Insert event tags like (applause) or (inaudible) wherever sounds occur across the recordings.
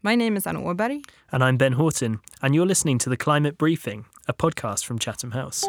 My name is Anna Åberg. And I'm Ben Horton, and you're listening to The Climate Briefing, a podcast from Chatham House.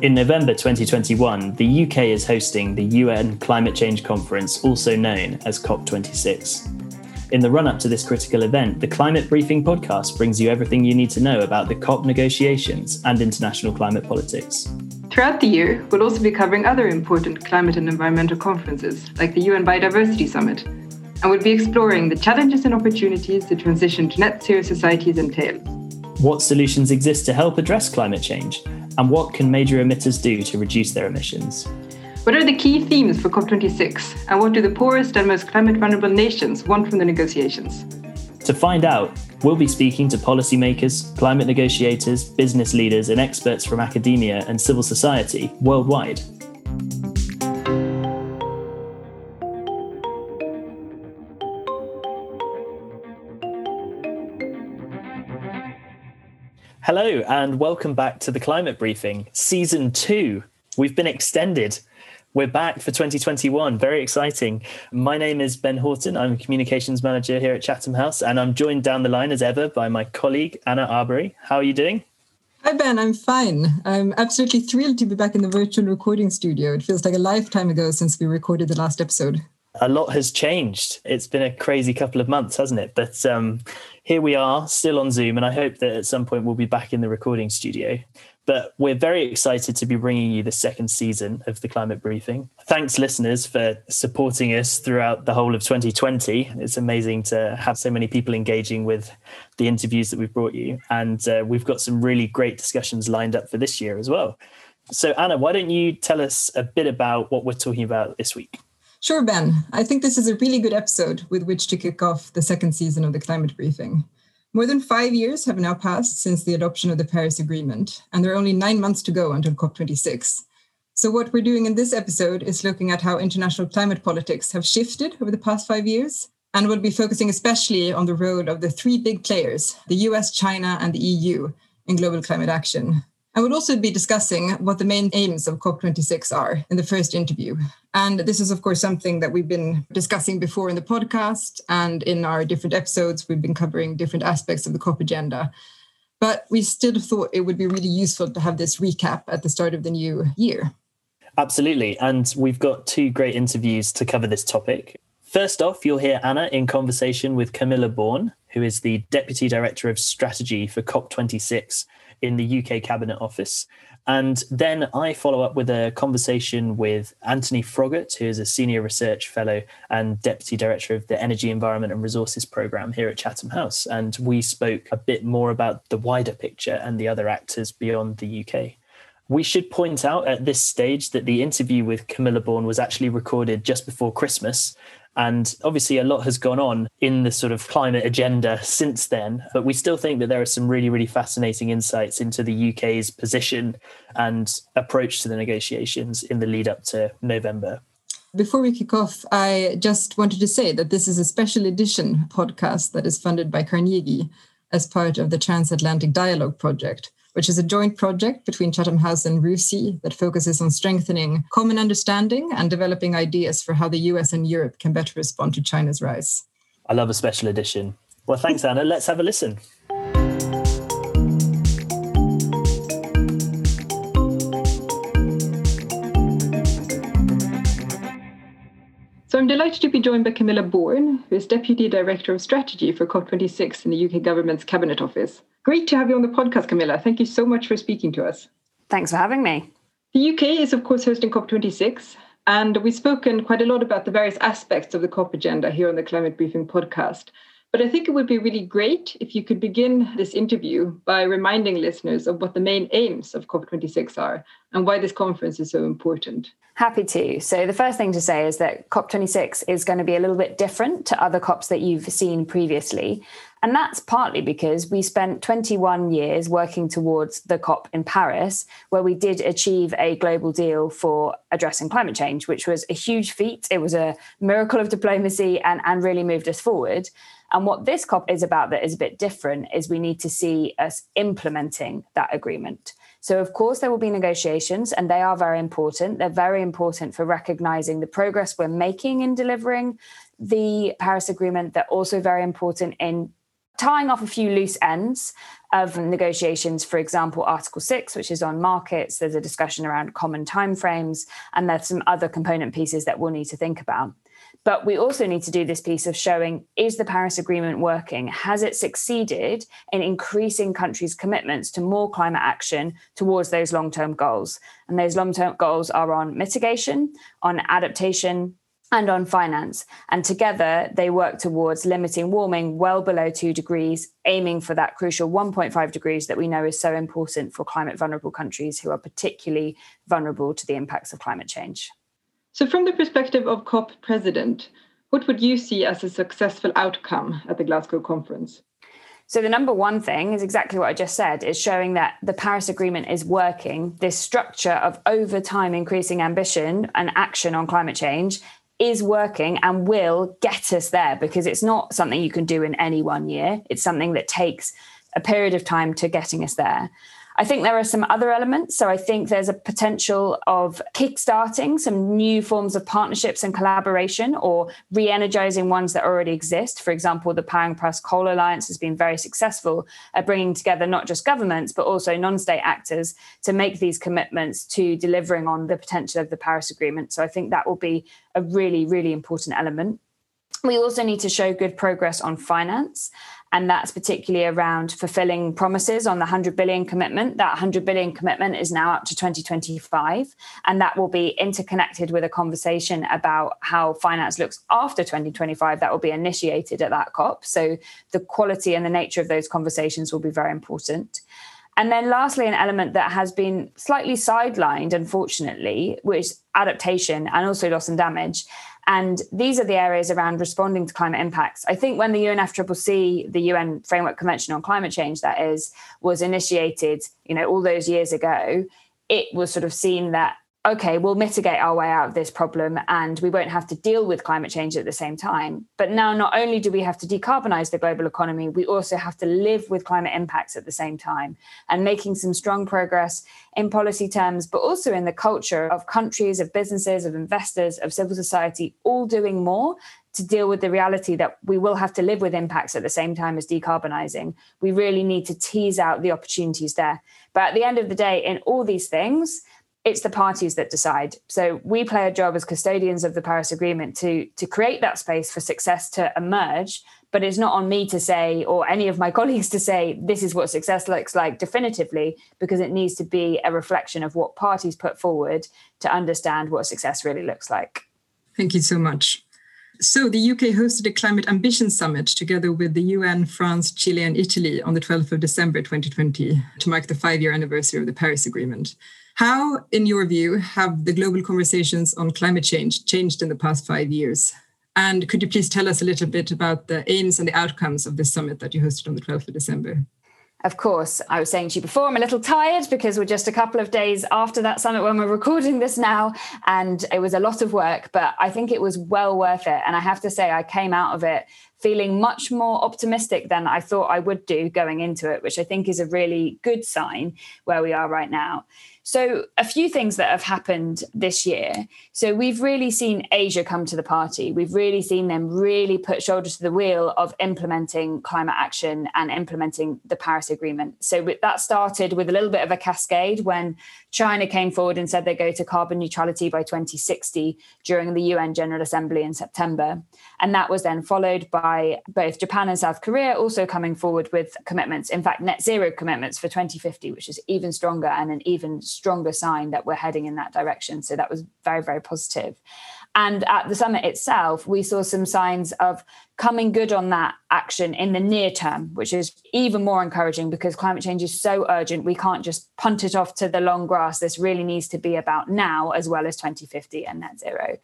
In November 2021, the UK is hosting the UN Climate Change Conference, also known as COP26. In the run up to this critical event, the Climate Briefing podcast brings you everything you need to know about the COP negotiations and international climate politics. Throughout the year, we'll also be covering other important climate and environmental conferences, like the UN Biodiversity Summit, and we'll be exploring the challenges and opportunities the transition to net zero societies entails. What solutions exist to help address climate change? And what can major emitters do to reduce their emissions? What are the key themes for COP26, and what do the poorest and most climate vulnerable nations want from the negotiations? To find out, we'll be speaking to policymakers, climate negotiators, business leaders, and experts from academia and civil society worldwide. Hello, and welcome back to the Climate Briefing, Season 2. We've been extended we're back for 2021. Very exciting. My name is Ben Horton. I'm a communications manager here at Chatham House, and I'm joined down the line as ever by my colleague, Anna Åberg. How are you doing? Hi, Ben. I'm fine. I'm absolutely thrilled to be back in the virtual recording studio. It feels like a lifetime ago since we recorded the last episode. A lot has changed. It's been a crazy couple of months, hasn't it? But um, here we are, still on Zoom, and I hope that at some point we'll be back in the recording studio. But we're very excited to be bringing you the second season of the Climate Briefing. Thanks, listeners, for supporting us throughout the whole of 2020. It's amazing to have so many people engaging with the interviews that we've brought you. And uh, we've got some really great discussions lined up for this year as well. So, Anna, why don't you tell us a bit about what we're talking about this week? Sure, Ben. I think this is a really good episode with which to kick off the second season of the Climate Briefing. More than five years have now passed since the adoption of the Paris Agreement, and there are only nine months to go until COP26. So, what we're doing in this episode is looking at how international climate politics have shifted over the past five years. And we'll be focusing especially on the role of the three big players, the US, China, and the EU, in global climate action. I would also be discussing what the main aims of COP26 are in the first interview. And this is, of course, something that we've been discussing before in the podcast and in our different episodes. We've been covering different aspects of the COP agenda. But we still thought it would be really useful to have this recap at the start of the new year. Absolutely. And we've got two great interviews to cover this topic. First off, you'll hear Anna in conversation with Camilla Born, who is the Deputy Director of Strategy for COP26 in the UK Cabinet Office. And then I follow up with a conversation with Antony Froggatt, who is a Senior Research Fellow and Deputy Director of the Energy, Environment and Resources Programme here at Chatham House. And we spoke a bit more about the wider picture and the other actors beyond the UK. We should point out at this stage that the interview with Camilla Born was actually recorded just before Christmas. And obviously, a lot has gone on in the sort of climate agenda since then. But we still think that there are some really, really fascinating insights into the UK's position and approach to the negotiations in the lead up to November. Before we kick off, I just wanted to say that this is a special edition podcast that is funded by Carnegie as part of the Transatlantic Dialogue Project which is a joint project between Chatham House and RUSI that focuses on strengthening common understanding and developing ideas for how the US and Europe can better respond to China's rise. I love a special edition. Well, thanks, Anna. Let's have a listen. So I'm delighted to be joined by Camilla Born, who is Deputy Director of Strategy for COP26 in the UK Government's Cabinet Office. Great to have you on the podcast, Camilla. Thank you so much for speaking to us. Thanks for having me. The UK is, of course, hosting COP26, and we've spoken quite a lot about the various aspects of the COP agenda here on the Climate Briefing podcast. But I think it would be really great if you could begin this interview by reminding listeners of what the main aims of COP26 are and why this conference is so important. Happy to. So, the first thing to say is that COP26 is going to be a little bit different to other COPs that you've seen previously. And that's partly because we spent 21 years working towards the COP in Paris, where we did achieve a global deal for addressing climate change, which was a huge feat. It was a miracle of diplomacy and, and really moved us forward. And what this COP is about that is a bit different is we need to see us implementing that agreement. So, of course, there will be negotiations, and they are very important. They're very important for recognizing the progress we're making in delivering the Paris Agreement. They're also very important in tying off a few loose ends of negotiations for example article 6 which is on markets there's a discussion around common timeframes and there's some other component pieces that we'll need to think about but we also need to do this piece of showing is the Paris Agreement working? Has it succeeded in increasing countries' commitments to more climate action towards those long term goals? And those long term goals are on mitigation, on adaptation, and on finance. And together, they work towards limiting warming well below two degrees, aiming for that crucial 1.5 degrees that we know is so important for climate vulnerable countries who are particularly vulnerable to the impacts of climate change. So, from the perspective of COP president, what would you see as a successful outcome at the Glasgow conference? So, the number one thing is exactly what I just said is showing that the Paris Agreement is working. This structure of over time increasing ambition and action on climate change is working and will get us there because it's not something you can do in any one year. It's something that takes a period of time to getting us there. I think there are some other elements. So I think there's a potential of kickstarting some new forms of partnerships and collaboration or re energizing ones that already exist. For example, the Powering Past Coal Alliance has been very successful at bringing together not just governments, but also non state actors to make these commitments to delivering on the potential of the Paris Agreement. So I think that will be a really, really important element. We also need to show good progress on finance and that's particularly around fulfilling promises on the 100 billion commitment. That 100 billion commitment is now up to 2025 and that will be interconnected with a conversation about how finance looks after 2025 that will be initiated at that cop. So the quality and the nature of those conversations will be very important. And then lastly, an element that has been slightly sidelined, unfortunately, which is adaptation and also loss and damage. And these are the areas around responding to climate impacts. I think when the UNFCCC, the UN Framework Convention on Climate Change, that is, was initiated, you know, all those years ago, it was sort of seen that okay, we'll mitigate our way out of this problem and we won't have to deal with climate change at the same time. But now, not only do we have to decarbonize the global economy, we also have to live with climate impacts at the same time and making some strong progress in policy terms, but also in the culture of countries, of businesses, of investors, of civil society, all doing more to deal with the reality that we will have to live with impacts at the same time as decarbonizing. We really need to tease out the opportunities there. But at the end of the day, in all these things, it's the parties that decide. So we play a job as custodians of the Paris Agreement to to create that space for success to emerge. But it's not on me to say, or any of my (laughs) colleagues to say, this is what success looks like definitively, because it needs to be a reflection of what parties put forward to understand what success really looks like. Thank you so much. So, the UK hosted a Climate Ambition Summit together with the UN, France, Chile, and Italy on the 12th of December 2020 to mark the five year anniversary of the Paris Agreement. How, in your view, have the global conversations on climate change changed in the past five years? And could you please tell us a little bit about the aims and the outcomes of this summit that you hosted on the 12th of December? Of course, I was saying to you before, I'm a little tired because we're just a couple of days after that summit when we're recording this now. And it was a lot of work, but I think it was well worth it. And I have to say, I came out of it feeling much more optimistic than I thought I would do going into it, which I think is a really good sign where we are right now. So, a few things that have happened this year. So, we've really seen Asia come to the party. We've really seen them really put shoulder to the wheel of implementing climate action and implementing the Paris Agreement. So, that started with a little bit of a cascade when China came forward and said they go to carbon neutrality by 2060 during the UN General Assembly in September. And that was then followed by both Japan and South Korea also coming forward with commitments, in fact, net zero commitments for 2050, which is even stronger and an even stronger sign that we're heading in that direction. So that was very, very positive. And at the summit itself, we saw some signs of coming good on that action in the near term, which is even more encouraging because climate change is so urgent. We can't just punt it off to the long grass. This really needs to be about now as well as 2050 and net zero.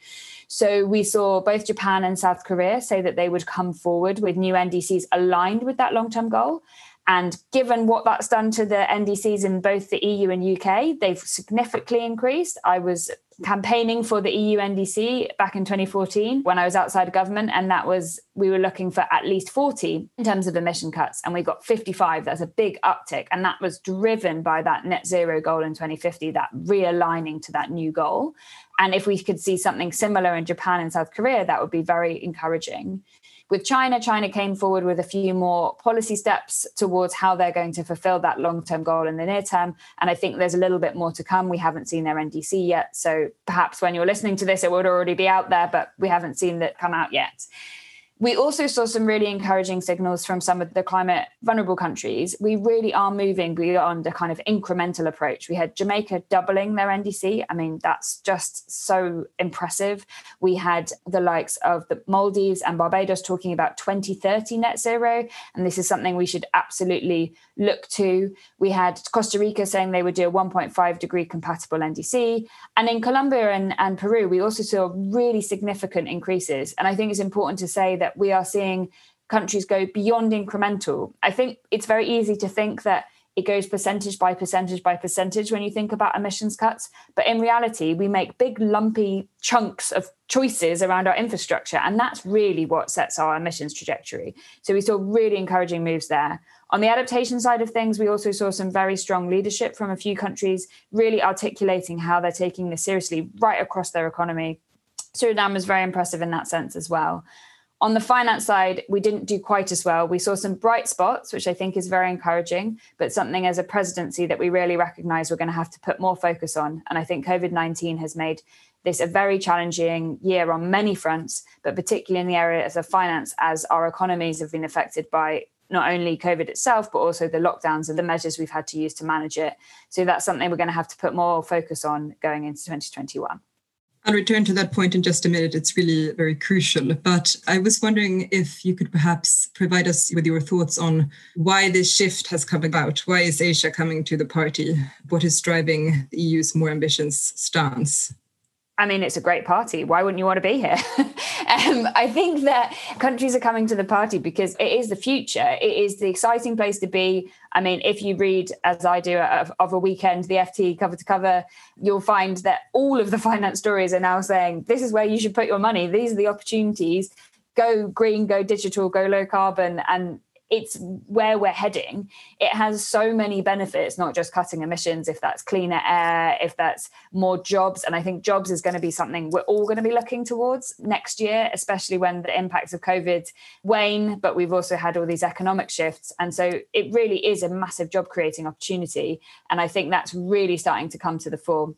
So we saw both Japan and South Korea say that they would come forward with new NDCs aligned with that long term goal. And given what that's done to the NDCs in both the EU and UK, they've significantly increased. I was campaigning for the EU NDC back in 2014 when I was outside government, and that was we were looking for at least 40 in terms of emission cuts, and we got 55. That's a big uptick, and that was driven by that net zero goal in 2050, that realigning to that new goal. And if we could see something similar in Japan and South Korea, that would be very encouraging. With China, China came forward with a few more policy steps towards how they're going to fulfill that long term goal in the near term. And I think there's a little bit more to come. We haven't seen their NDC yet. So perhaps when you're listening to this, it would already be out there, but we haven't seen that come out yet. We also saw some really encouraging signals from some of the climate vulnerable countries. We really are moving beyond a kind of incremental approach. We had Jamaica doubling their NDC. I mean, that's just so impressive. We had the likes of the Maldives and Barbados talking about 2030 net zero. And this is something we should absolutely look to. We had Costa Rica saying they would do a 1.5 degree compatible NDC. And in Colombia and, and Peru, we also saw really significant increases. And I think it's important to say that we are seeing countries go beyond incremental. I think it's very easy to think that it goes percentage by percentage by percentage when you think about emissions cuts. But in reality, we make big, lumpy chunks of choices around our infrastructure. And that's really what sets our emissions trajectory. So we saw really encouraging moves there. On the adaptation side of things, we also saw some very strong leadership from a few countries, really articulating how they're taking this seriously right across their economy. Suriname was very impressive in that sense as well. On the finance side, we didn't do quite as well. We saw some bright spots, which I think is very encouraging, but something as a presidency that we really recognize we're going to have to put more focus on. And I think COVID 19 has made this a very challenging year on many fronts, but particularly in the areas of finance, as our economies have been affected by not only COVID itself, but also the lockdowns and the measures we've had to use to manage it. So that's something we're going to have to put more focus on going into 2021. I'll return to that point in just a minute. It's really very crucial. But I was wondering if you could perhaps provide us with your thoughts on why this shift has come about. Why is Asia coming to the party? What is driving the EU's more ambitious stance? I mean, it's a great party. Why wouldn't you want to be here? (laughs) um, I think that countries are coming to the party because it is the future. It is the exciting place to be. I mean, if you read, as I do, of, of, a weekend, the FT cover to cover, you'll find that all of the (laughs) finance stories are now saying this is where you should put your money. These are the opportunities. Go green, go digital, go low carbon. And it's where we're heading. It has so many benefits, not just cutting emissions, if that's cleaner air, if that's more jobs. And I think jobs is going to be something we're all going to be looking towards next year, especially when the impacts of COVID wane. But we've also had all these economic shifts. And so it really is a massive job creating opportunity. And I think that's really starting to come to the fore.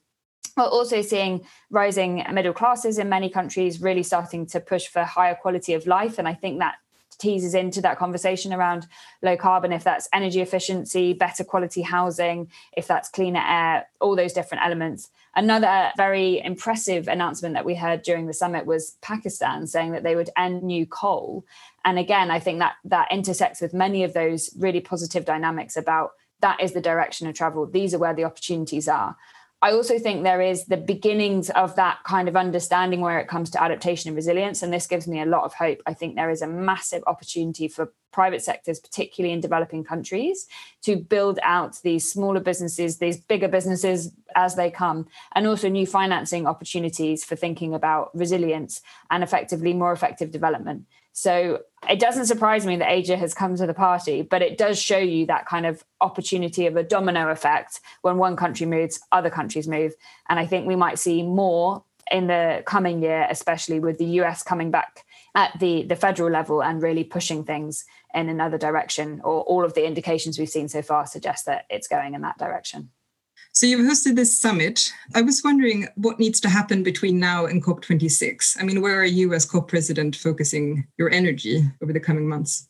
We're also seeing rising middle classes in many countries really starting to push for higher quality of life. And I think that teases into that conversation around low carbon, if that's energy efficiency, better quality housing, if that's cleaner air, all those different elements. Another very impressive announcement that we heard during the summit was Pakistan saying that they would end new coal. And again, I think that that intersects with many of those really positive dynamics about that is the direction of travel. These are where the opportunities are. I also think there is the beginnings of that kind of understanding where it comes to adaptation and resilience. And this gives me a lot of hope. I think there is a massive opportunity for private sectors, particularly in developing countries, to build out these smaller businesses, these bigger businesses as they come, and also new financing opportunities for thinking about resilience and effectively more effective development. So it doesn't surprise me that Asia has come to the party, but it does show you that kind of opportunity of a domino effect. When one country moves, other countries move. And I think we might see more in the coming year, especially with the US coming back at the, the federal level and really pushing things in another direction, or all of the indications we've seen so far suggest that it's going in that direction. So you've hosted this summit. I was wondering what needs to happen between now and COP26. I mean, where are you as COP president focusing your energy over the coming months?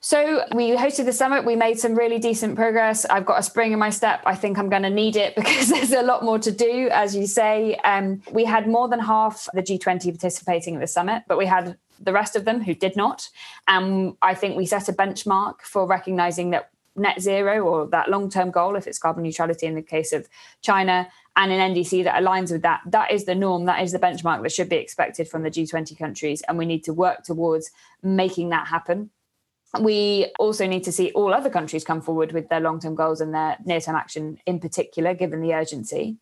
So we hosted the summit. We made some really decent progress. I've got a spring in my step. I think I'm going to need it (laughs) because there's a lot more to do, as you say. Um, we had more than half the G20 participating at the summit, but we had the rest of them who did not. And I think we set a benchmark for recognizing that net zero or that long term goal, if it's carbon neutrality in the case of China, and an NDC that aligns with that, that is the norm, that is the benchmark that should be expected from the G20 countries. And we need to work towards making that happen. We also need to see all other countries come forward with their long term goals and their near term action in particular, given the urgency.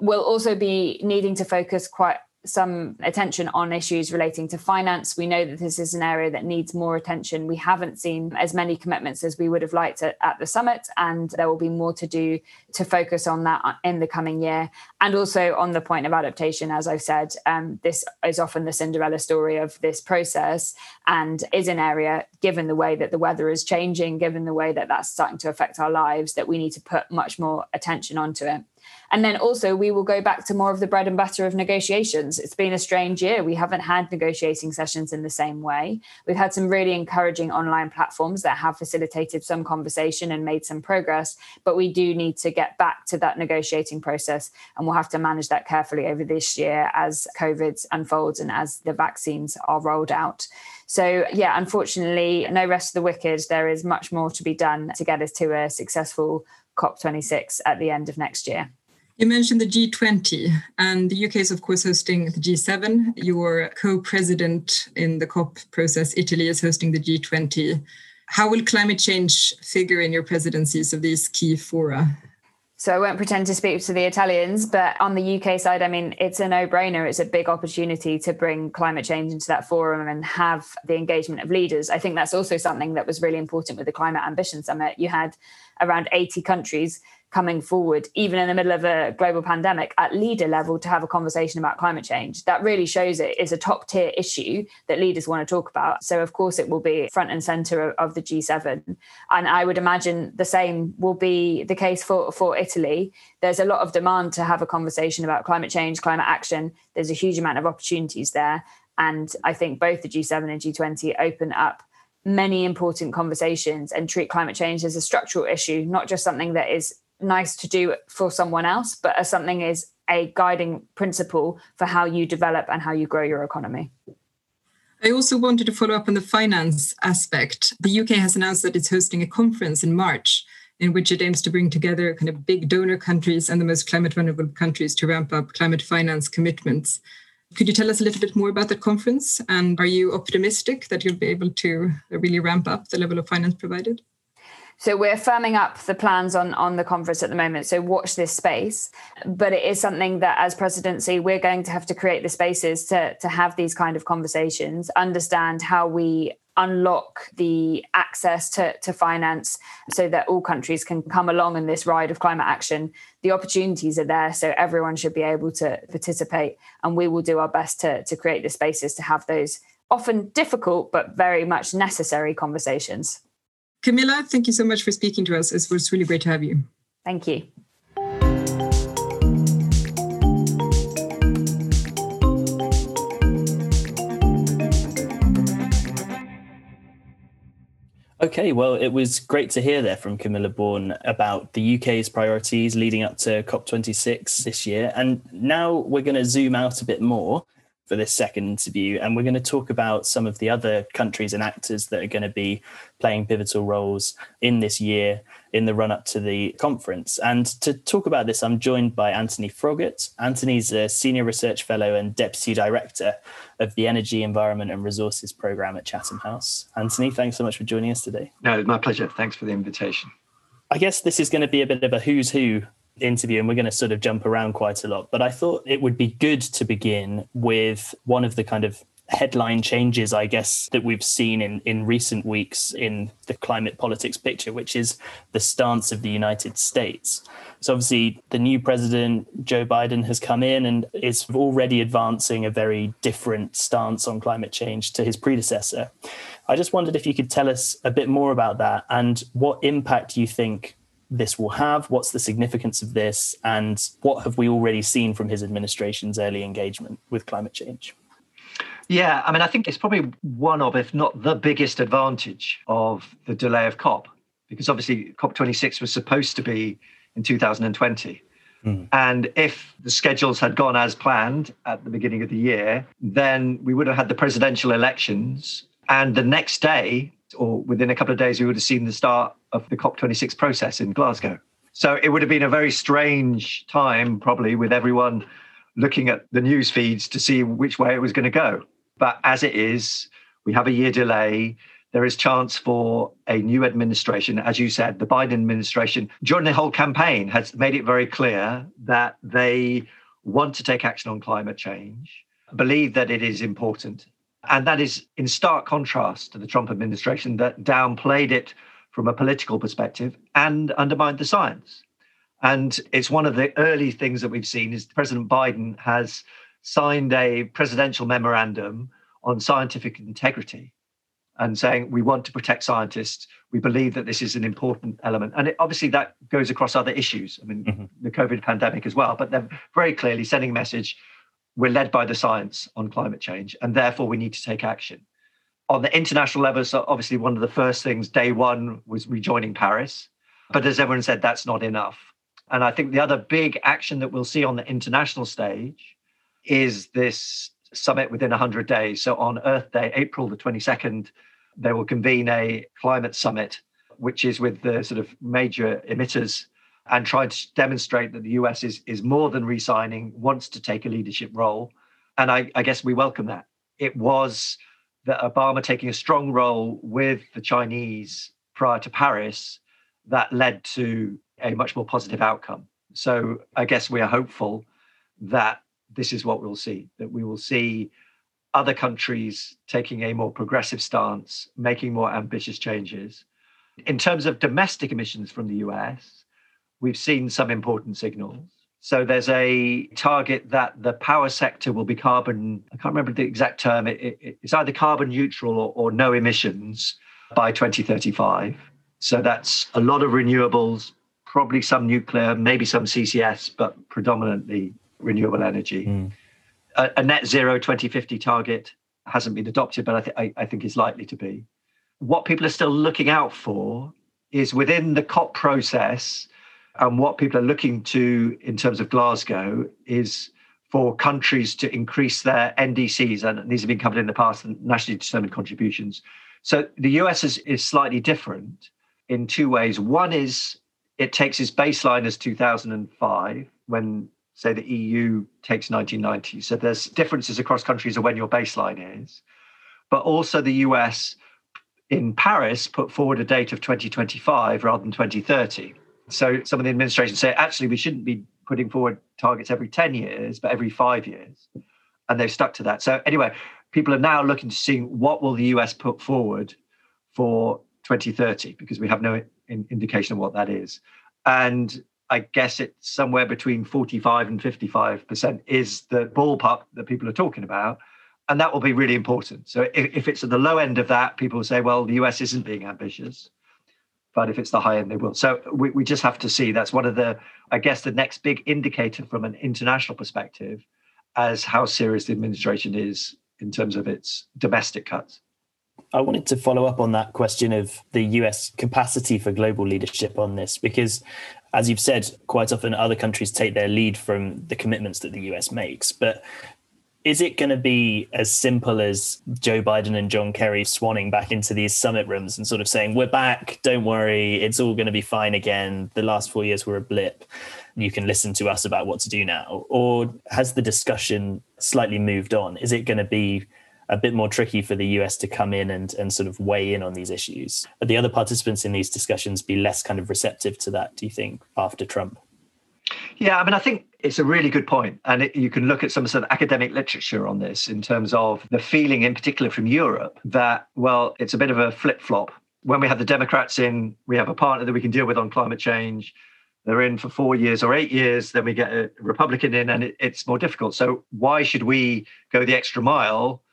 We'll also be needing to focus quite some attention on issues relating to finance. We know that this is an area that needs more attention. We haven't seen as many commitments as we would have liked at, at, the summit, and there will be more to do to focus on that in the coming year. And also on the point of adaptation, as I've said, um, this is often the Cinderella story of this process and is an area, given the way that the weather is changing, given the way that that's starting to affect our lives, that we need to put much more attention onto it. And then also, we will go back to more of the bread and butter of negotiations. It's been a strange year. We haven't had negotiating sessions in the same way. We've had some really encouraging online platforms that have facilitated some conversation and made some progress, but we do need to get back to that negotiating process. And we'll have to manage that carefully over this year as COVID unfolds and as the vaccines are rolled out. So, yeah, unfortunately, no rest of the wicked. There is much more to be done to get us to a successful COP26 at the end of next year. You mentioned the G20, and the UK is, of course, hosting the G7. Your co president in the COP process, Italy, is hosting the G20. How will climate change figure in your presidencies of these key fora? So I won't pretend to speak to the Italians, but on the UK side, I mean, it's a no-brainer. It's a big opportunity to bring climate change into that forum and have the engagement of leaders. I think that's also something that was really important with the Climate Ambition Summit. You had around 80 countries coming forward, even in the middle of a global pandemic, at leader level to have a conversation about climate change. That really shows it is a top tier issue that leaders want to talk about. So, of course, it will be front and center of the G7. And I would imagine the same will be the case for, for Italy. There's a lot of demand to have a conversation about climate change, climate action. There's a huge amount of opportunities there. And I think both the G7 and G20 open up many important conversations and treat climate change as a structural issue, not just something that is nice to do for someone else, but as something is a guiding principle for how you develop and how you grow your economy. I also wanted to follow up on the finance aspect. The UK has announced that it's hosting a conference in March in which it aims to bring together kind of big donor countries and the most climate vulnerable countries to ramp up climate finance commitments. Could you tell us a little bit more about the conference? And are you optimistic that you'll be able to really ramp up the level of finance provided? So we're firming up the plans on on the conference at the moment. So watch this space. But it is something that as presidency, we're going to have to create the spaces to to have these kind of conversations, understand how we unlock the access to, to finance so that all countries can come along in this ride of climate action. The opportunities are there, so everyone should be able to participate. And we will do our best to, to create the spaces to have those often difficult but very much necessary conversations. Camilla, thank you so much for speaking to us. It was really great to have you. Thank you. Okay, well, it was great to hear there from Camilla Born about the UK's priorities leading up to COP26 this year. And now we're going to zoom out a bit more for this second interview. And we're going to talk about some of the other countries and actors that are going to be playing pivotal roles in this year in the run up to the conference. And to talk about this, I'm joined by Antony Froggatt. Antony's a senior research fellow and deputy director of the Energy, Environment and Resources program at Chatham House. Antony, thanks so much for joining us today. No, my pleasure. Thanks for the invitation. I guess this is going to be a bit of a who's who interview and we're going to sort of jump around quite a lot. But I thought it would be good to begin with one of the kind of headline changes, I guess, that we've seen in, in recent weeks in the climate politics picture, which is the stance of the United States. So, obviously, the new president, Joe Biden, has come in and is already advancing a very different stance on climate change to his predecessor. I just wondered if you could tell us a bit more about that and what impact you think this will have? What's the significance of this? And what have we already seen from his administration's early engagement with climate change? Yeah, I mean, I think it's probably one of, if not the biggest advantage of the delay of COP, because obviously COP26 was supposed to be in 2020. Mm. And if the schedules had gone as planned at the beginning of the year, then we would have had the presidential elections. And the next day, or within a couple of days, we would have seen the start of the COP26 process in Glasgow. So it would have been a very strange time, probably, with everyone looking at the news feeds to see which way it was going to go. But as it is, we have a year delay. there is chance for a new administration. As you said, the Biden administration, during the whole campaign, has made it very clear that they want to take action on climate change, believe that it is important. And that is in stark contrast to the Trump administration that downplayed it from a political perspective and undermined the science. And it's one of the early things that we've seen is President Biden has signed a presidential memorandum on scientific integrity and saying we want to protect scientists. We believe that this is an important element. And it, obviously that goes across other issues. I mean, mm-hmm. the COVID pandemic as well, but they're very clearly sending a message we're led by the science on climate change, and therefore we need to take action. On the international level, so obviously one of the first things day one was rejoining Paris. But as everyone said, that's not enough. And I think the other big action that we'll see on the international stage is this summit within 100 days. So on Earth Day, April the 22nd, they will convene a climate summit, which is with the sort of major emitters and try to demonstrate that the US is, is more than re signing, wants to take a leadership role. And I, I guess we welcome that. It was that Obama taking a strong role with the Chinese prior to Paris that led to a much more positive outcome. So I guess we are hopeful that this is what we'll see, that we will see other countries taking a more progressive stance, making more ambitious changes. In terms of domestic emissions from the US, we've seen some important signals. So there's a target that the power sector will be carbon, I can't remember the exact term, it, it, it's either carbon neutral or, or no emissions by 2035. So that's a lot of renewables, probably some nuclear, maybe some CCS, but predominantly renewable energy. Mm. A, a, net zero 2050 target hasn't been adopted, but I, th- I, I think is likely to be. What people are still looking out for is within the COP process, and what people are looking to in terms of Glasgow is for countries to increase their NDCs, and these have been covered in the past, nationally determined contributions. So the US is, is slightly different in two ways. One is it takes its baseline as 2005, when say the EU takes 1990. So there's differences across countries of when your baseline is. But also the US in Paris put forward a date of 2025 rather than 2030. So some of the administration say actually we shouldn't be putting forward targets every 10 years, but every five years. And they've stuck to that. So anyway, people are now looking to see what will the US put forward for 2030 because we have no in, indication of what that is. And I guess it's somewhere between 45 and 55% is the ballpark that people are talking about. And that will be really important. So if, if it's at the low end of that, people say, well, the US isn't being ambitious. But if it's the high end, they will. So we, we just have to see. That's one of the, I guess, the next big indicator from an international perspective as how serious the administration is in terms of its domestic cuts. I wanted to follow up on that question of the US capacity for global leadership on this, because as you've said, quite often other countries take their lead from the commitments that the US makes. But is it going to be as simple as Joe Biden and John Kerry swanning back into these summit rooms and sort of saying, We're back, don't worry, it's all going to be fine again. The last four years were a blip. You can listen to us about what to do now. Or has the discussion slightly moved on? Is it going to be a bit more tricky for the US to come in and, and sort of weigh in on these issues. Are the other participants in these discussions be less kind of receptive to that, do you think, after Trump? Yeah, I mean, I think it's a really good point. And it, you can look at some sort of academic literature on this in terms of the feeling, in particular from Europe, that, well, it's a bit of a flip flop. When we have the Democrats in, we have a partner that we can deal with on climate change. They're in for four years or eight years, then we get a Republican in, and it, it's more difficult. So, why should we go the extra mile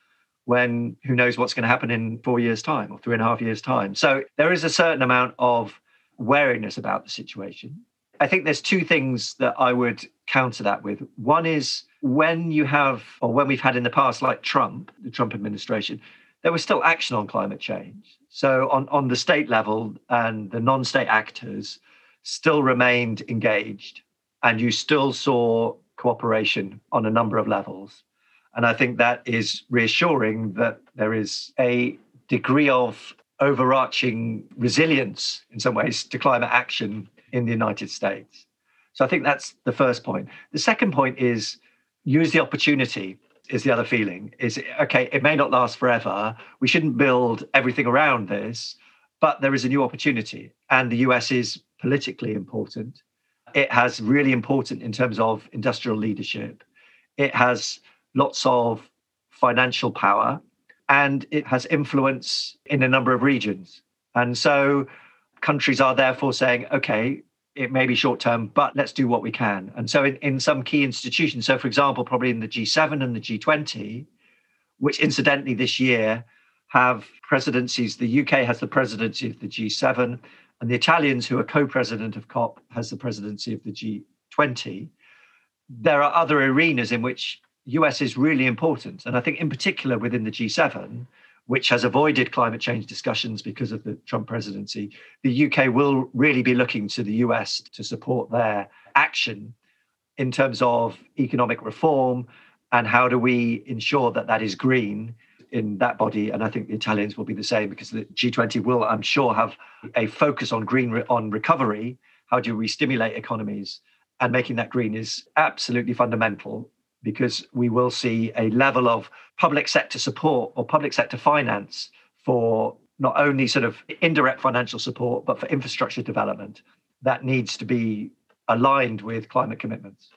when who knows what's going to happen in four years' time or three and a half years' time. So there is a certain amount of wariness about the situation. I think there's two things that I would counter that with. One is when you have, or when we've had in the past, like Trump, the Trump administration, there was still action on climate change. So on, on the state level and the non-state actors still remained engaged and you still saw cooperation on a number of levels. And I think that is reassuring that there is a degree of overarching resilience in some ways to climate action in the United States. So I think that's the first point. The second point is use the opportunity. is the other feeling is okay, it may not last forever. We shouldn't build everything around this, but there is a new opportunity. And the US is politically important. It has really important in terms of industrial leadership. It has lots of financial power and it has influence in a number of regions. And so countries are therefore saying, okay, it may be short term, but let's do what we can. And so, in, in some key institutions, so for example, probably in the G7 and the G20, which incidentally this year have presidencies, the UK has the presidency of the G7, and the Italians, who are co president of COP, has the presidency of the G20. There are other arenas in which US is really important. And I think, in particular, within the G7, which has avoided climate change discussions because of the Trump presidency, the UK will really be looking to the US to support their action in terms of economic reform and how do we ensure that that is green in that body? And i think the italians will be the same because the g20 will i'm sure have a focus on green re- on recovery. How do we stimulate economies? And making that green is absolutely fundamental because we will see a level of public sector support or public sector finance for not only sort of indirect financial support, but for infrastructure development that needs to be aligned with climate commitments.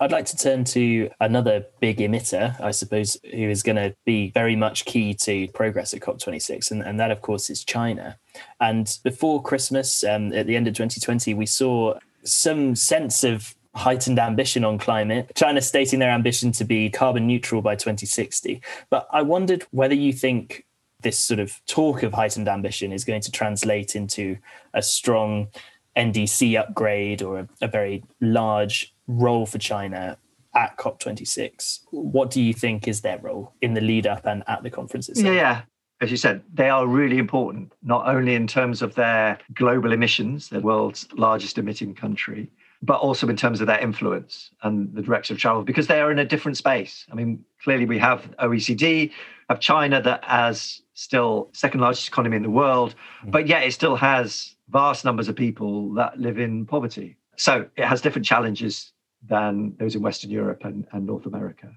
I'd like to turn to another big emitter, I suppose, who is going to be very much key to progress at COP26, and, and that, of course, is China. And before Christmas, um, at the end of 2020, we saw some sense of heightened ambition on climate, China stating their ambition to be carbon neutral by 2060. But I wondered whether you think this sort of talk of heightened ambition is going to translate into a strong NDC upgrade or a, a very large role for China at COP26. What do you think is their role in the lead up and at the conferences? Yeah, yeah. As you said, they are really important, not only in terms of their global emissions, the world's largest emitting country, but also in terms of their influence and the direction of travel, because they are in a different space. I mean, clearly we have OECD, have China that as still second largest economy in the world, mm. but yet it still has vast numbers of people that live in poverty. So it has different challenges than those in Western Europe and, and North America.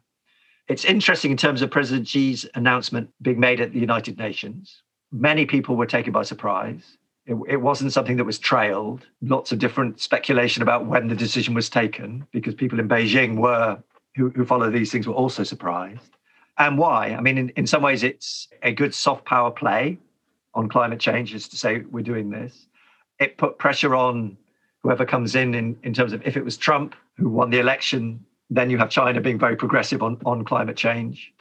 It's interesting in terms of President Xi's announcement being made at the United Nations. Many people were taken by surprise. It, it, wasn't something that was trailed. Lots of different speculation about when the decision was taken, because people in Beijing were, who, who follow these things, were also surprised. And why? I mean, in, in some ways, it's a good soft power play on climate change, is to say we're doing this. It put pressure on whoever comes in, in in terms of if it was Trump who won the election, then you have China being very progressive on, on climate change.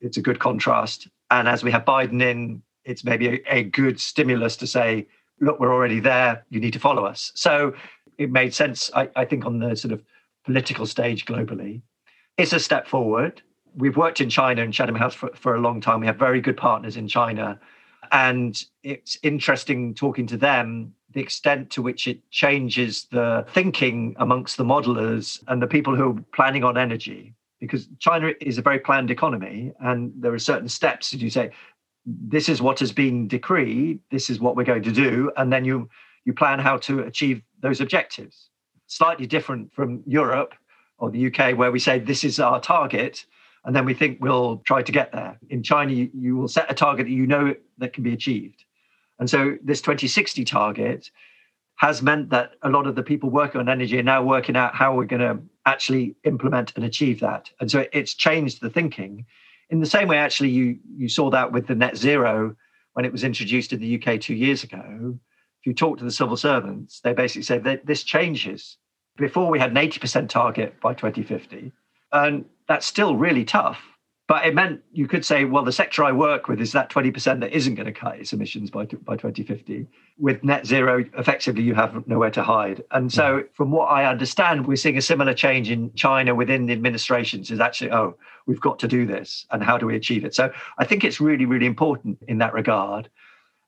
It's a good contrast. And as we have Biden in, it's maybe a, a good stimulus to say, look, we're already there. You need to follow us. So it made sense, I, I think, on the sort of political stage globally. It's a step forward. We've worked in China and Chatham House for, for a long time. We have very good partners in China. And it's interesting talking to them the extent to which it changes the thinking amongst the modelers and the people who are planning on energy because China is a very planned economy and there are certain steps as you say this is what has been decreed this is what we're going to do and then you you plan how to achieve those objectives. Slightly different from europe or the uk where we say this is our target and then we think we'll try to get there. In china you, you will set a target that you know that can be achieved. And so this 2060 target has meant that a lot of the people working on energy are now working out how we're going to actually implement and achieve that. And so it's changed the thinking in the same way, actually, you you saw that with the net zero when it was introduced in the UK two years ago. If you talk to the civil servants, they basically said that this changes. Before we had an 80% target by 2050, and that's still really tough. But it meant you could say, well, the sector I work with is that 20% that isn't going to cut its emissions by, by 2050. With net zero, effectively, you have nowhere to hide. And so, mm. from what I understand, we're seeing a similar change in China within the administrations is actually, oh, we've got to do this. And how do we achieve it? So, I think it's really, really important in that regard.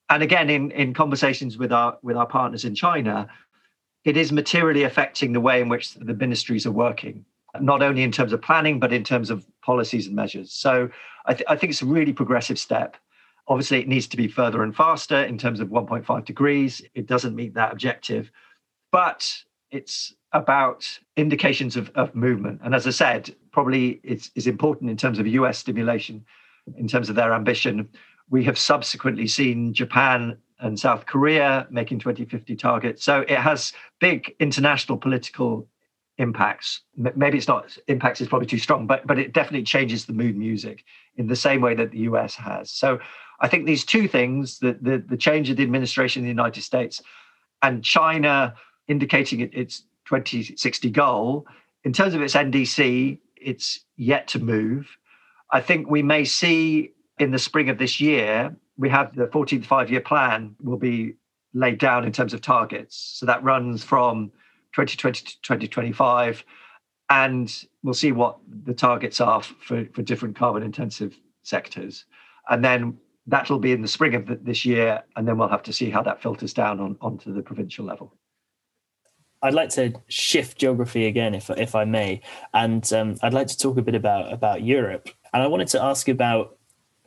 And again, in, in conversations with our with our partners in China, it is materially affecting the way in which the ministries are working not only in terms of planning, but in terms of policies and measures. So I, th- I think it's a really progressive step. Obviously, it needs to be further and faster in terms of 1.5 degrees. It doesn't meet that objective, but it's about indications of, of movement. And as I said, probably it's, is important in terms of US stimulation, in terms of their ambition. We have subsequently seen Japan and South Korea making 2050 targets. So it has big international political impacts. Maybe it's not impacts is probably too strong, but but it definitely changes the mood music in the same way that the US has. So I think these two things, the the, the change of the administration in the United States and China indicating it, its 2060 goal, in terms of its NDC, it's yet to move. I think we may see in the spring of this year, we have the 14th five year plan will be laid down in terms of targets. So that runs from 2020 to 2025. And we'll see what the targets are for, for different carbon intensive sectors. And then that'll be in the spring of this year. And then we'll have to see how that filters down on, onto the provincial level. I'd like to shift geography again, if if I may, and um, I'd like to talk a bit about about Europe. And I wanted to ask about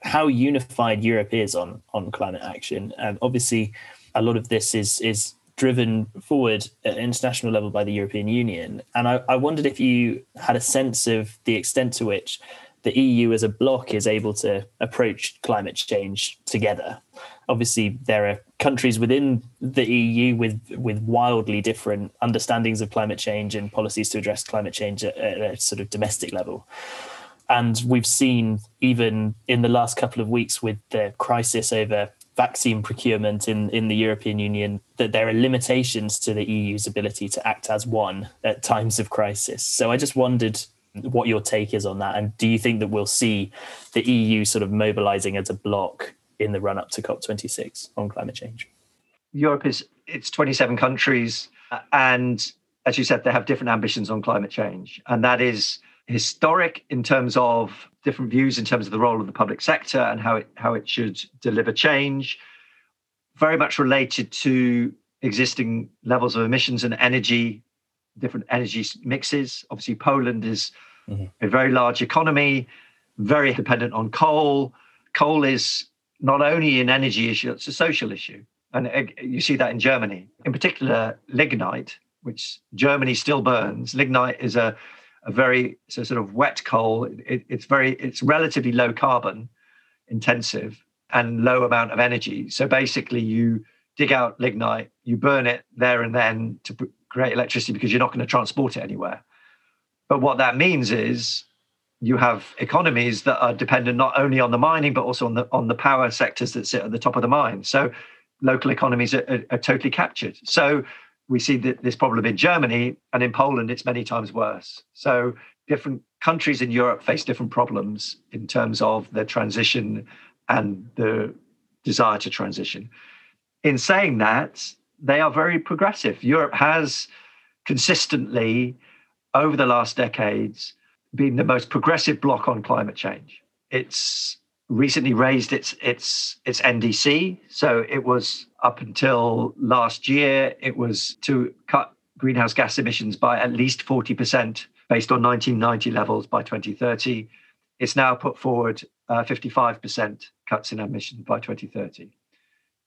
how unified Europe is on on climate action. Um, obviously, a lot of this is is driven forward at international level by the European Union. And I, I wondered if you had a sense of the extent to which the EU as a bloc is able to approach climate change together. Obviously, there are countries within the EU with with wildly different understandings of climate change and policies to address climate change at, at a sort of domestic level. And we've seen even in the last couple of weeks with the crisis over vaccine procurement in, in the European Union that there are limitations to the EU's ability to act as one at times of crisis. So I just wondered what your take is on that. And do you think that we'll see the EU sort of mobilizing as a bloc in the run up to COP26 on climate change? Europe is it's 27 countries and as you said they have different ambitions on climate change and that is historic in terms of different views in terms of the role of the public sector and how it how it should deliver change very much related to existing levels of emissions and energy different energy mixes. Obviously poland is mm-hmm. a very large economy very dependent on coal. Coal is not only an energy issue it's a social issue. And uh, you see that in germany. In particular lignite which germany still burns. Lignite is a a very so sort of wet coal. It, it's very it's relatively low carbon intensive and low amount of energy. So basically, you dig out lignite, you burn it there and then to create electricity because you're not going to transport it anywhere. But what that means is you have economies that are dependent not only on the mining but also on the on the power sectors that sit at the top of the mine. So local economies are, are, are totally captured. So we see this problem in Germany and in Poland, it's many times worse. So different countries in Europe face different problems in terms of the transition and the desire to transition. In saying that, they are very progressive. Europe has consistently, over the last decades, been the most progressive bloc on climate change. It's recently raised its its its NDC. So it was up until last year, it was to cut greenhouse gas emissions by at least 40% based on 1990 levels by 2030. It's now put forward uh, 55% cuts in emissions by 2030.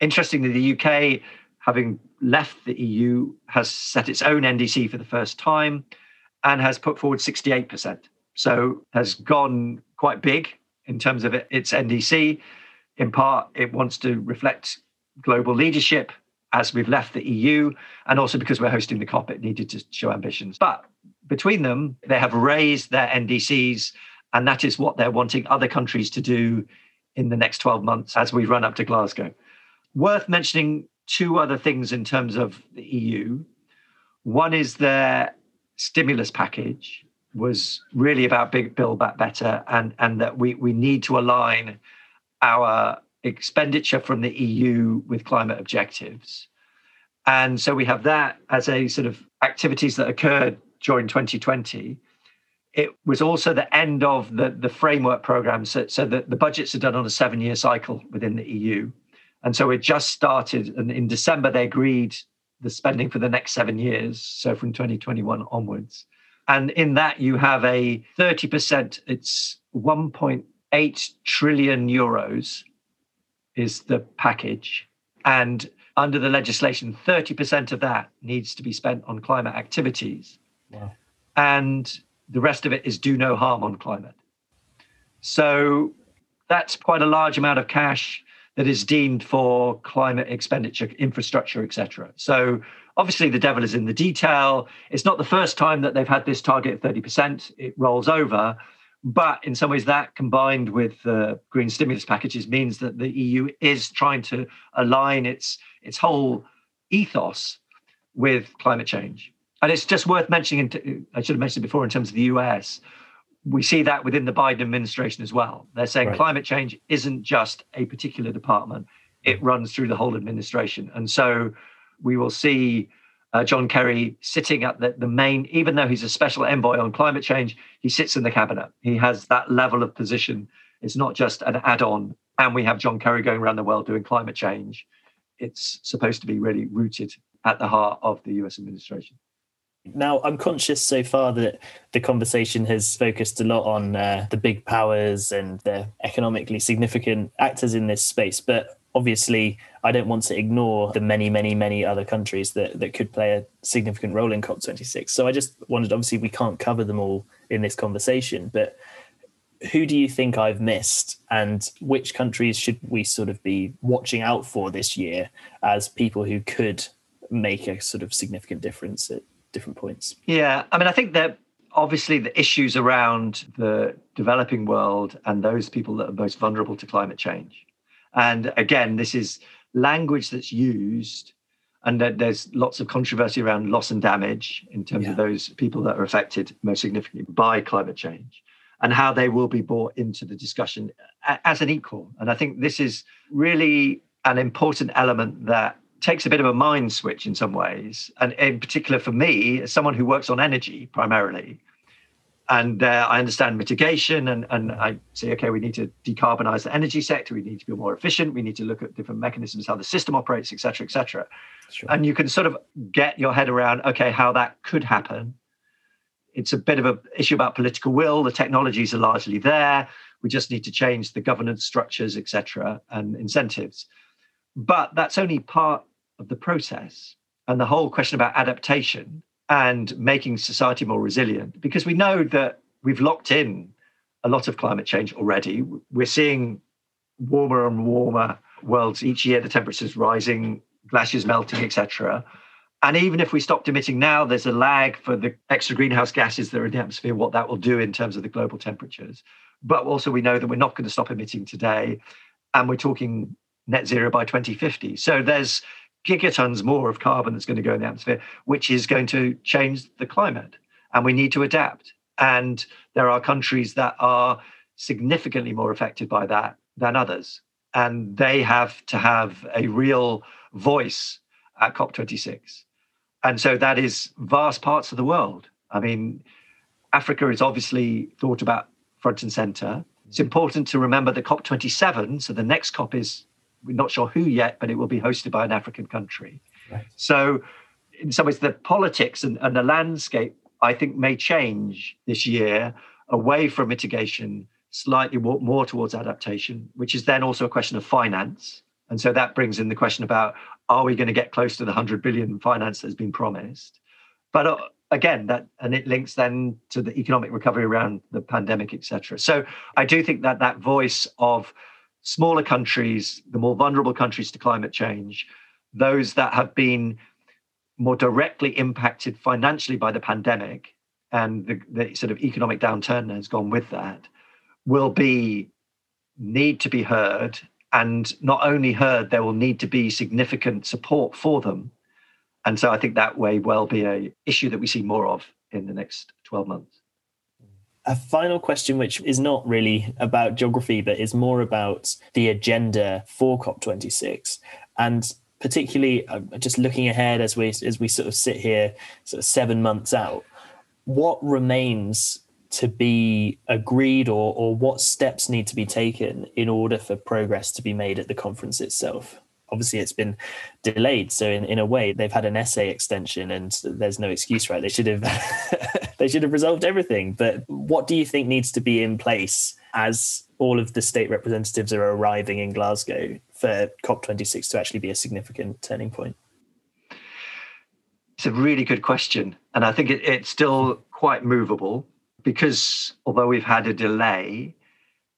Interestingly, the UK, having left the EU, has set its own NDC for the first time and has put forward 68%. So has gone quite big in terms of its NDC. In part, it wants to reflect global leadership as we've left the EU, and also because we're hosting the COP, it needed to show ambitions. But between them, they have raised their NDCs, and that is what they're wanting other countries to do in the next 12 months as we run up to Glasgow. Worth mentioning two other things in terms of the EU. One is their stimulus package, was really about big build back better and and that we we need to align our expenditure from the EU with climate objectives. And so we have that as a sort of activities that occurred during 2020. It was also the end of the, the framework program. So, so that the budgets are done on a seven year cycle within the EU. And so it just started. And in December, they agreed the spending for the next seven years. So from 2021 onwards. And in that, you have a 30%, it's 1.8 trillion euros is the package. And under the legislation, 30% of that needs to be spent on climate activities. Wow. And the rest of it is do no harm on climate. So that's quite a large amount of cash that is deemed for climate expenditure, infrastructure, etc. So obviously the devil is in the detail. It's not the first time that they've had this target of 30%. It rolls over. But in some ways, that combined with the green stimulus packages means that the EU is trying to align its its whole ethos with climate change. And it's just worth mentioning, I should have mentioned before, in terms of the US, we see that within the Biden administration as well. They're saying right. climate change isn't just a particular department, it runs through the whole administration. And so we will see uh, John Kerry sitting at the, the main, even though he's a special envoy on climate change, he sits in the cabinet. He has that level of position. It's not just an add on. And we have John Kerry going around the world doing climate change. It's supposed to be really rooted at the heart of the US administration. Now, I'm conscious so far that the conversation has focused a lot on uh, the big powers and the economically significant actors in this space, but obviously, I don't want to ignore the many, many, many other countries that, that could play a significant role in COP26. So I just wondered obviously, we can't cover them all in this conversation, but who do you think I've missed, and which countries should we sort of be watching out for this year as people who could make a sort of significant difference different points? Yeah, I mean, I think that obviously the issues around the developing world and those people that are most vulnerable to climate change. And again, this is language that's used, and there's lots of controversy around loss and damage in terms yeah. of those people that are affected most significantly by climate change and how they will be brought into the discussion as an equal. And I think this is really an important element that takes a bit of a mind switch in some ways. And in particular for me, as someone who works on energy primarily, and uh, I understand mitigation, and, and I say, okay, we need to decarbonize the energy sector. We need to be more efficient. We need to look at different mechanisms, how the system operates, et cetera, et cetera. Sure. And you can sort of get your head around, okay, how that could happen. It's a bit of an issue about political will. The technologies are largely there. We just need to change the governance structures, et cetera, and incentives. But that's only part of the process. And the whole question about adaptation and making society more resilient, because we know that we've locked in a lot of climate change already. We're seeing warmer and warmer worlds each year, the temperatures rising, glaciers melting, etc. And even if we stopped emitting now, there's a lag for the extra greenhouse gases that are in the atmosphere, what that will do in terms of the global temperatures. But also, we know that we're not going to stop emitting today. And we're talking net zero by 2050. So there's gigatons more of carbon that's going to go in the atmosphere, which is going to change the climate. And we need to adapt. And there are countries that are significantly more affected by that than others. And they have to have a real voice at COP26. And so that is vast parts of the world. I mean, Africa is obviously thought about front and center. It's important to remember that COP27, so the next COP is we're not sure who yet, but it will be hosted by an African country. Right. So, in some ways, the politics and, and the landscape, I think, may change this year away from mitigation, slightly more, towards adaptation, which is then also a question of finance. And so that brings in the question about are we going to get close to the 100 billion finance that's been promised? But uh, again, that and it links then to the economic recovery around the pandemic, etc. So I do think that that voice of smaller countries, the more vulnerable countries to climate change, those that have been more directly impacted financially by the pandemic and the, the sort of economic downturn that has gone with that, will be need to be heard. And not only heard, there will need to be significant support for them. And so I think that may well be a issue that we see more of in the next 12 months a final question, which is not really about geography, but is more about the agenda for COP26. And particularly uh, just looking ahead as we as we sort of sit here sort of seven months out what remains to be agreed or or what steps need to be taken in order for progress to be made at the conference itself obviously it's been delayed. So in, in a way they've had an essay extension and there's no excuse right? They should have (laughs) they should have resolved everything. But what do you think needs to be in place as all of the state representatives are arriving in glasgow for cop26 to actually be a significant turning point? It's a really good question. And i think it, it's still quite movable because although we've had a delay,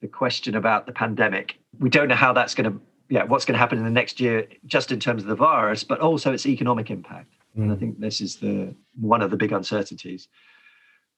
the question about the pandemic, we don't know how that's going to, yeah, what's going to happen in the next year, just in terms of the virus, but also its economic impact. Mm. And I mm. think this is the one of the big uncertainties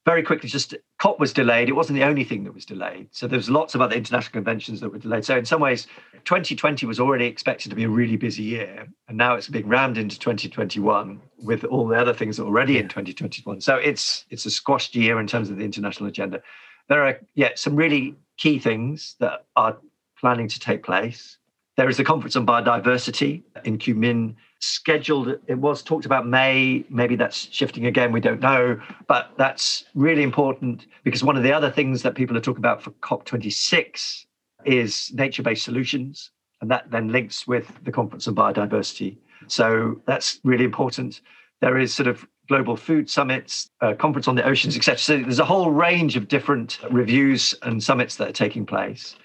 very quickly, just COP was delayed. It wasn't the only thing that was delayed. So there's lots of other international conventions that were delayed. So in some ways, 2020 was already expected to be a really busy year, and now it's being rammed into 2021 with all the other things that are already in 2021. So it's it's a squashed year in terms of the international agenda. There are yeah some really key things that are planning to take place. There is the conference on biodiversity in Kunming scheduled it was talked about may maybe that's shifting again we don't know but that's really important because one of the other things that people are talking about for cop26 is nature-based solutions and that then links with the conference on biodiversity. So that's really important. There is sort of global food summits uh, conference on the oceans etc so there's a whole range of different reviews and summits that are taking place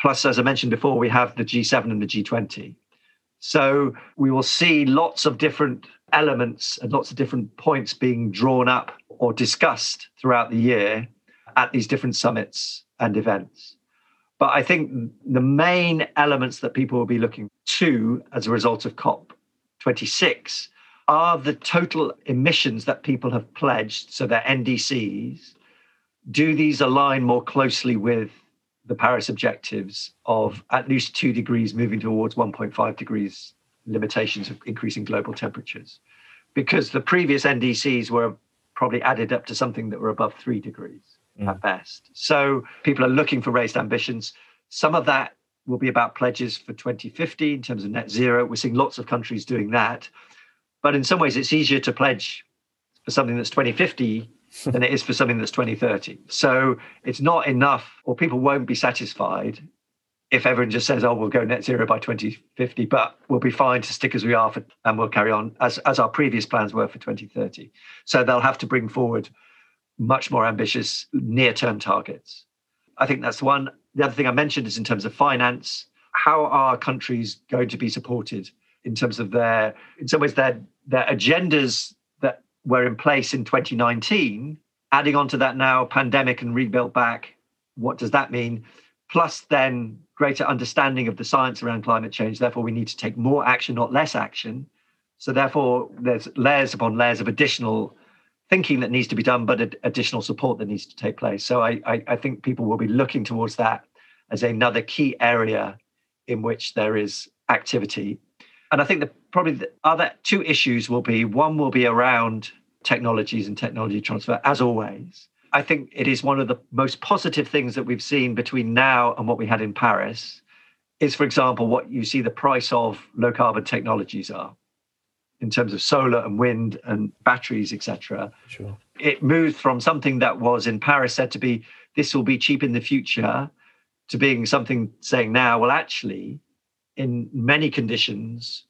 plus as i mentioned before we have the g7 and the g20 so we will see lots of different elements and lots of different points being drawn up or discussed throughout the year at these different summits and events. But I think the main elements that people will be looking to as a result of COP26 are the total emissions that people have pledged, so their NDCs. Do these align more closely with the Paris objectives of at least two degrees moving towards 1.5 degrees limitations of increasing global temperatures. Because the previous NDCs were probably added up to something that were above three degrees mm. at best. So people are looking for raised ambitions. Some of that will be about pledges for 2050 in terms of net zero. We're seeing lots of countries doing that. But in some ways, it's easier to pledge for something that's 2050 than it is for something that's 2030. So it's not enough, or people won't be satisfied if everyone just says, oh, we'll go net zero by 2050, but we'll be fine to stick as we are for, and we'll carry on as, as our previous plans were for 2030. So they'll have to bring forward much more ambitious near term targets. I think that's one. The other thing I mentioned is in terms of finance, how are countries going to be supported in terms of their, in some ways, their, their agendas were in place in 2019, adding on to that now pandemic and rebuilt back, what does that mean? Plus, then greater understanding of the science around climate change. Therefore, we need to take more action, not less action. So, therefore, there's layers upon layers of additional thinking that needs to be done, but additional support that needs to take place. So, I, I, I think people will be looking towards that as another key area in which there is activity and I think the probably the other two issues will be one will be around technologies and technology transfer, as always. I think it is one of the most positive things that we've seen between now and what we had in Paris is, for example, what you see the price of low carbon technologies are in terms of solar and wind and batteries, etc. Sure. It moved from something that was in Paris said to be this will be cheap in the future to being something saying now, well, actually, in many conditions,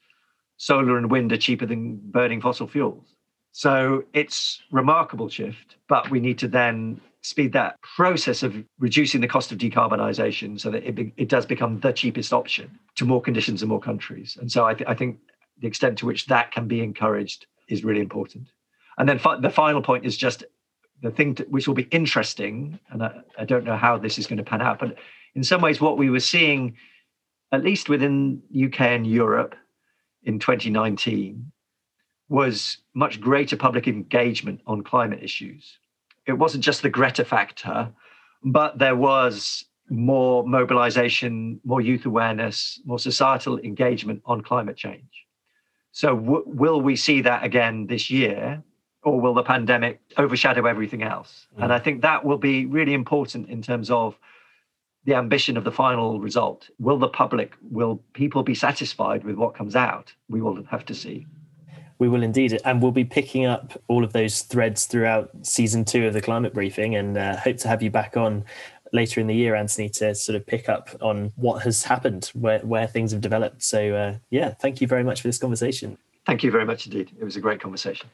solar and wind are cheaper than burning fossil fuels. So it's remarkable shift, but we need to then speed that process of reducing the cost of decarbonisation so that it, be, it does become the cheapest option to more conditions and more countries. And so I, th- I think the extent to which that can be encouraged is really important. And then fi- the final point is just the thing to, which will be interesting, and I, I don't know how this is going to pan out, but in some ways, what we were seeing at least within UK and Europe in 2019, was much greater public engagement on climate issues. It wasn't just the Greta factor, but there was more mobilization, more youth awareness, more societal engagement on climate change. So, w- will we see that again this year, or will the pandemic overshadow everything else? Mm. And I think that will be really important in terms of the ambition of the final result. Will the public, will people be satisfied with what comes out? We will have to see. We will indeed. And we'll be picking up all of those threads throughout season two of the climate briefing and uh, hope to have you back on later in the year, Antony, to sort of pick up on what has happened, where, where things have developed. So, uh, yeah, thank you very much for this conversation. Thank you very much indeed. It was a great conversation.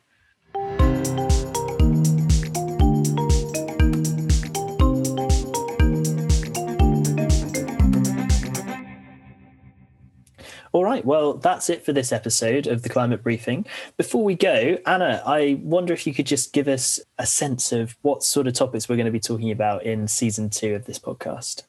All right. Well, that's it for this episode of the Climate Briefing. Before we go, Anna, I wonder if you could just give us a sense of what sort of topics we're going to be talking about in season two of this podcast.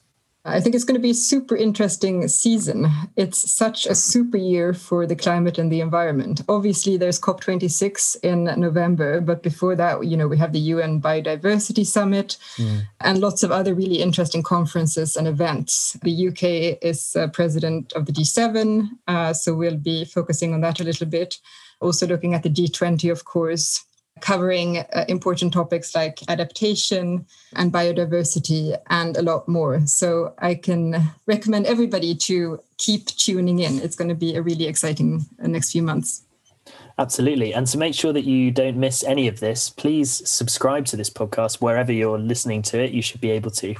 I think it's going to be a super interesting season. It's such a super year for the climate and the environment. Obviously, there's COP26 in November, but before that, you know, we have the UN Biodiversity Summit mm. and lots of other really interesting conferences and events. The UK is uh, president of the G7, uh, so we'll be focusing on that a little bit. Also, looking at the G20, of course, covering uh, important topics like adaptation and biodiversity and a lot more. So I can recommend everybody to keep tuning in. It's going to be a really exciting uh, next few months. Absolutely. And to make sure that you don't miss any of this, please subscribe to this podcast wherever you're listening to it. You should be able to.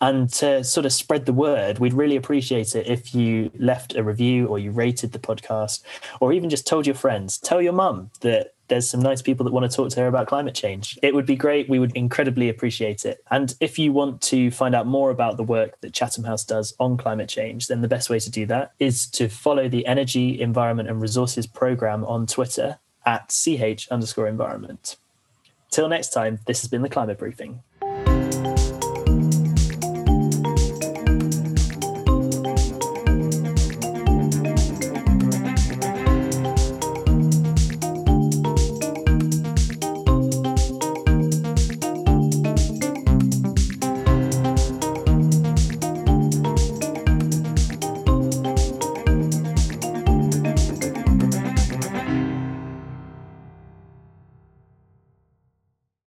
And to sort of spread the word, we'd really appreciate it if you left a review or you rated the podcast or even just told your friends. Tell your mum that there's some nice people that want to talk to her about climate change. It would be great. We would incredibly appreciate it. And if you want to find out more about the work that Chatham House does on climate change, then the best way to do that is to follow the Energy, Environment and Resources program on Twitter at ch underscore environment. Till next time, this has been the Climate Briefing.